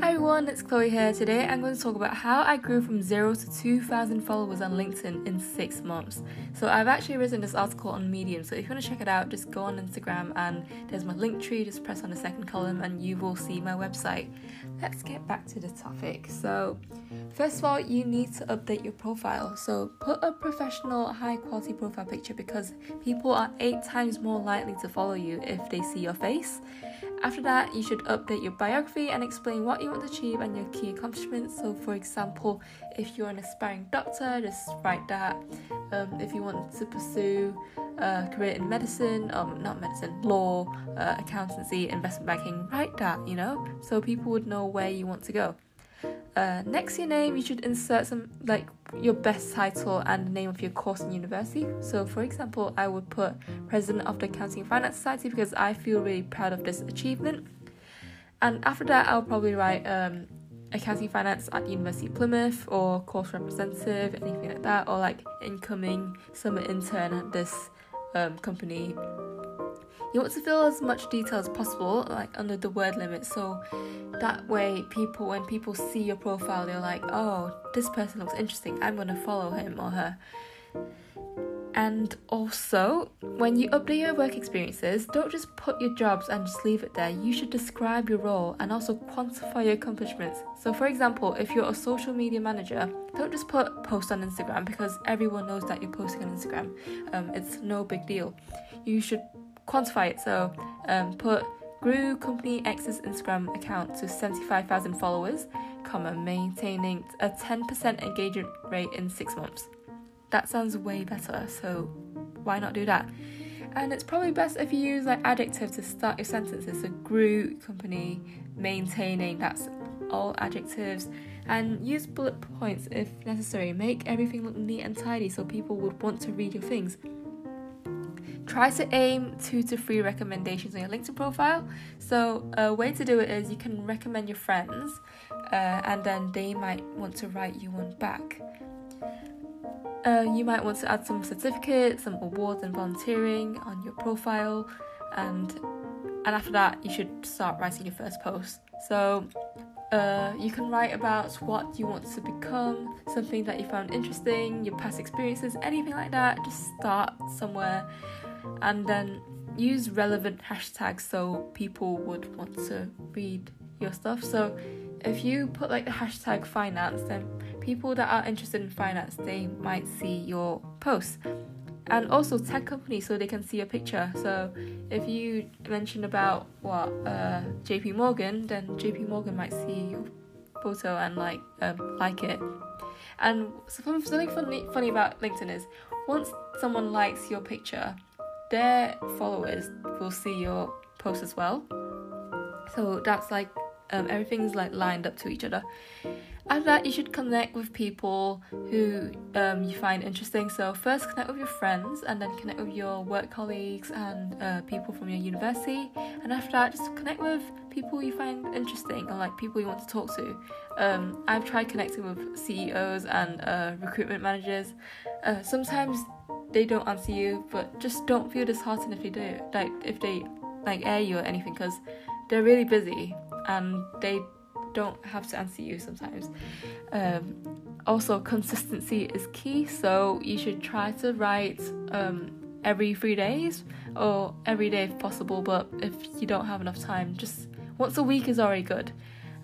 Hi everyone, it's Chloe here. Today I'm going to talk about how I grew from 0 to 2,000 followers on LinkedIn in 6 months. So I've actually written this article on Medium, so if you want to check it out, just go on Instagram and there's my Linktree, just press on the second column and you will see my website. Let's get back to the topic. So, first of all, you need to update your profile. So, put a professional, high quality profile picture because people are 8 times more likely to follow you if they see your face. After that, you should update your biography and explain what you want to achieve and your key accomplishments. So, for example, if you're an aspiring doctor, just write that. Um, if you want to pursue a career in medicine, um, not medicine, law, uh, accountancy, investment banking, write that, you know, so people would know where you want to go. Uh, next to your name, you should insert some like your best title and the name of your course in university. So, for example, I would put President of the Accounting and Finance Society because I feel really proud of this achievement. And after that, I'll probably write um, Accounting Finance at the University of Plymouth or course representative, anything like that, or like incoming summer intern at this um, company you want to fill as much detail as possible, like under the word limit, so that way people when people see your profile they're like, oh, this person looks interesting, I'm gonna follow him or her. And also, when you update your work experiences, don't just put your jobs and just leave it there. You should describe your role and also quantify your accomplishments. So, for example, if you're a social media manager, don't just put post on Instagram because everyone knows that you're posting on Instagram. Um, it's no big deal. You should quantify it. So um, put grew company X's Instagram account to 75,000 followers, comma, maintaining a 10% engagement rate in six months. That sounds way better, so why not do that? And it's probably best if you use like adjective to start your sentences. So grew company, maintaining, that's all adjectives. And use bullet points if necessary. Make everything look neat and tidy so people would want to read your things. Try to aim two to three recommendations on your LinkedIn profile. So, a way to do it is you can recommend your friends, uh, and then they might want to write you one back. Uh, you might want to add some certificates, some awards, and volunteering on your profile, and and after that, you should start writing your first post. So, uh, you can write about what you want to become, something that you found interesting, your past experiences, anything like that. Just start somewhere and then use relevant hashtags so people would want to read your stuff. So if you put like the hashtag finance, then people that are interested in finance they might see your post. And also tech companies so they can see your picture. So if you mention about what uh, JP Morgan, then JP Morgan might see your photo and like um, like it. And something funny funny about LinkedIn is once someone likes your picture, their followers will see your post as well. So that's like um, everything's like lined up to each other. After that, you should connect with people who um, you find interesting. So first, connect with your friends, and then connect with your work colleagues and uh, people from your university. And after that, just connect with people you find interesting or like people you want to talk to. Um, I've tried connecting with CEOs and uh, recruitment managers. Uh, sometimes they don't answer you, but just don't feel disheartened if they do. Like if they like air you or anything, because they're really busy and they don't have to answer you sometimes. Um, also, consistency is key, so you should try to write um, every three days or every day if possible. But if you don't have enough time, just once a week is already good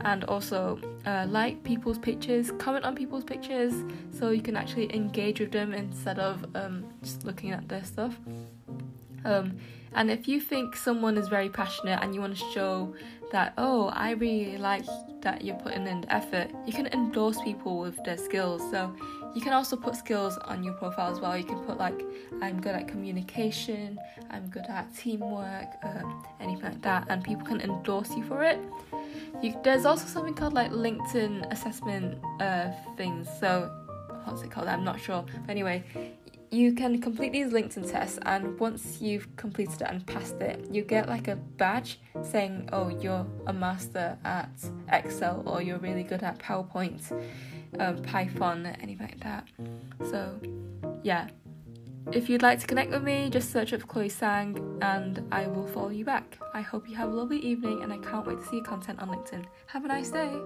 and also uh, like people's pictures, comment on people's pictures so you can actually engage with them instead of um, just looking at their stuff. Um, and if you think someone is very passionate and you want to show that, oh, I really like that you're putting in the effort, you can endorse people with their skills. So you can also put skills on your profile as well. You can put like, I'm good at communication, I'm good at teamwork, uh, anything like that, and people can endorse you for it. You, there's also something called like LinkedIn assessment uh, things. So what's it called? I'm not sure. But anyway, you can complete these LinkedIn tests, and once you've completed it and passed it, you get like a badge saying, "Oh, you're a master at Excel, or you're really good at PowerPoint, um, Python, anything like that." So, yeah. If you'd like to connect with me, just search up Chloe Tsang and I will follow you back. I hope you have a lovely evening and I can't wait to see your content on LinkedIn. Have a nice day.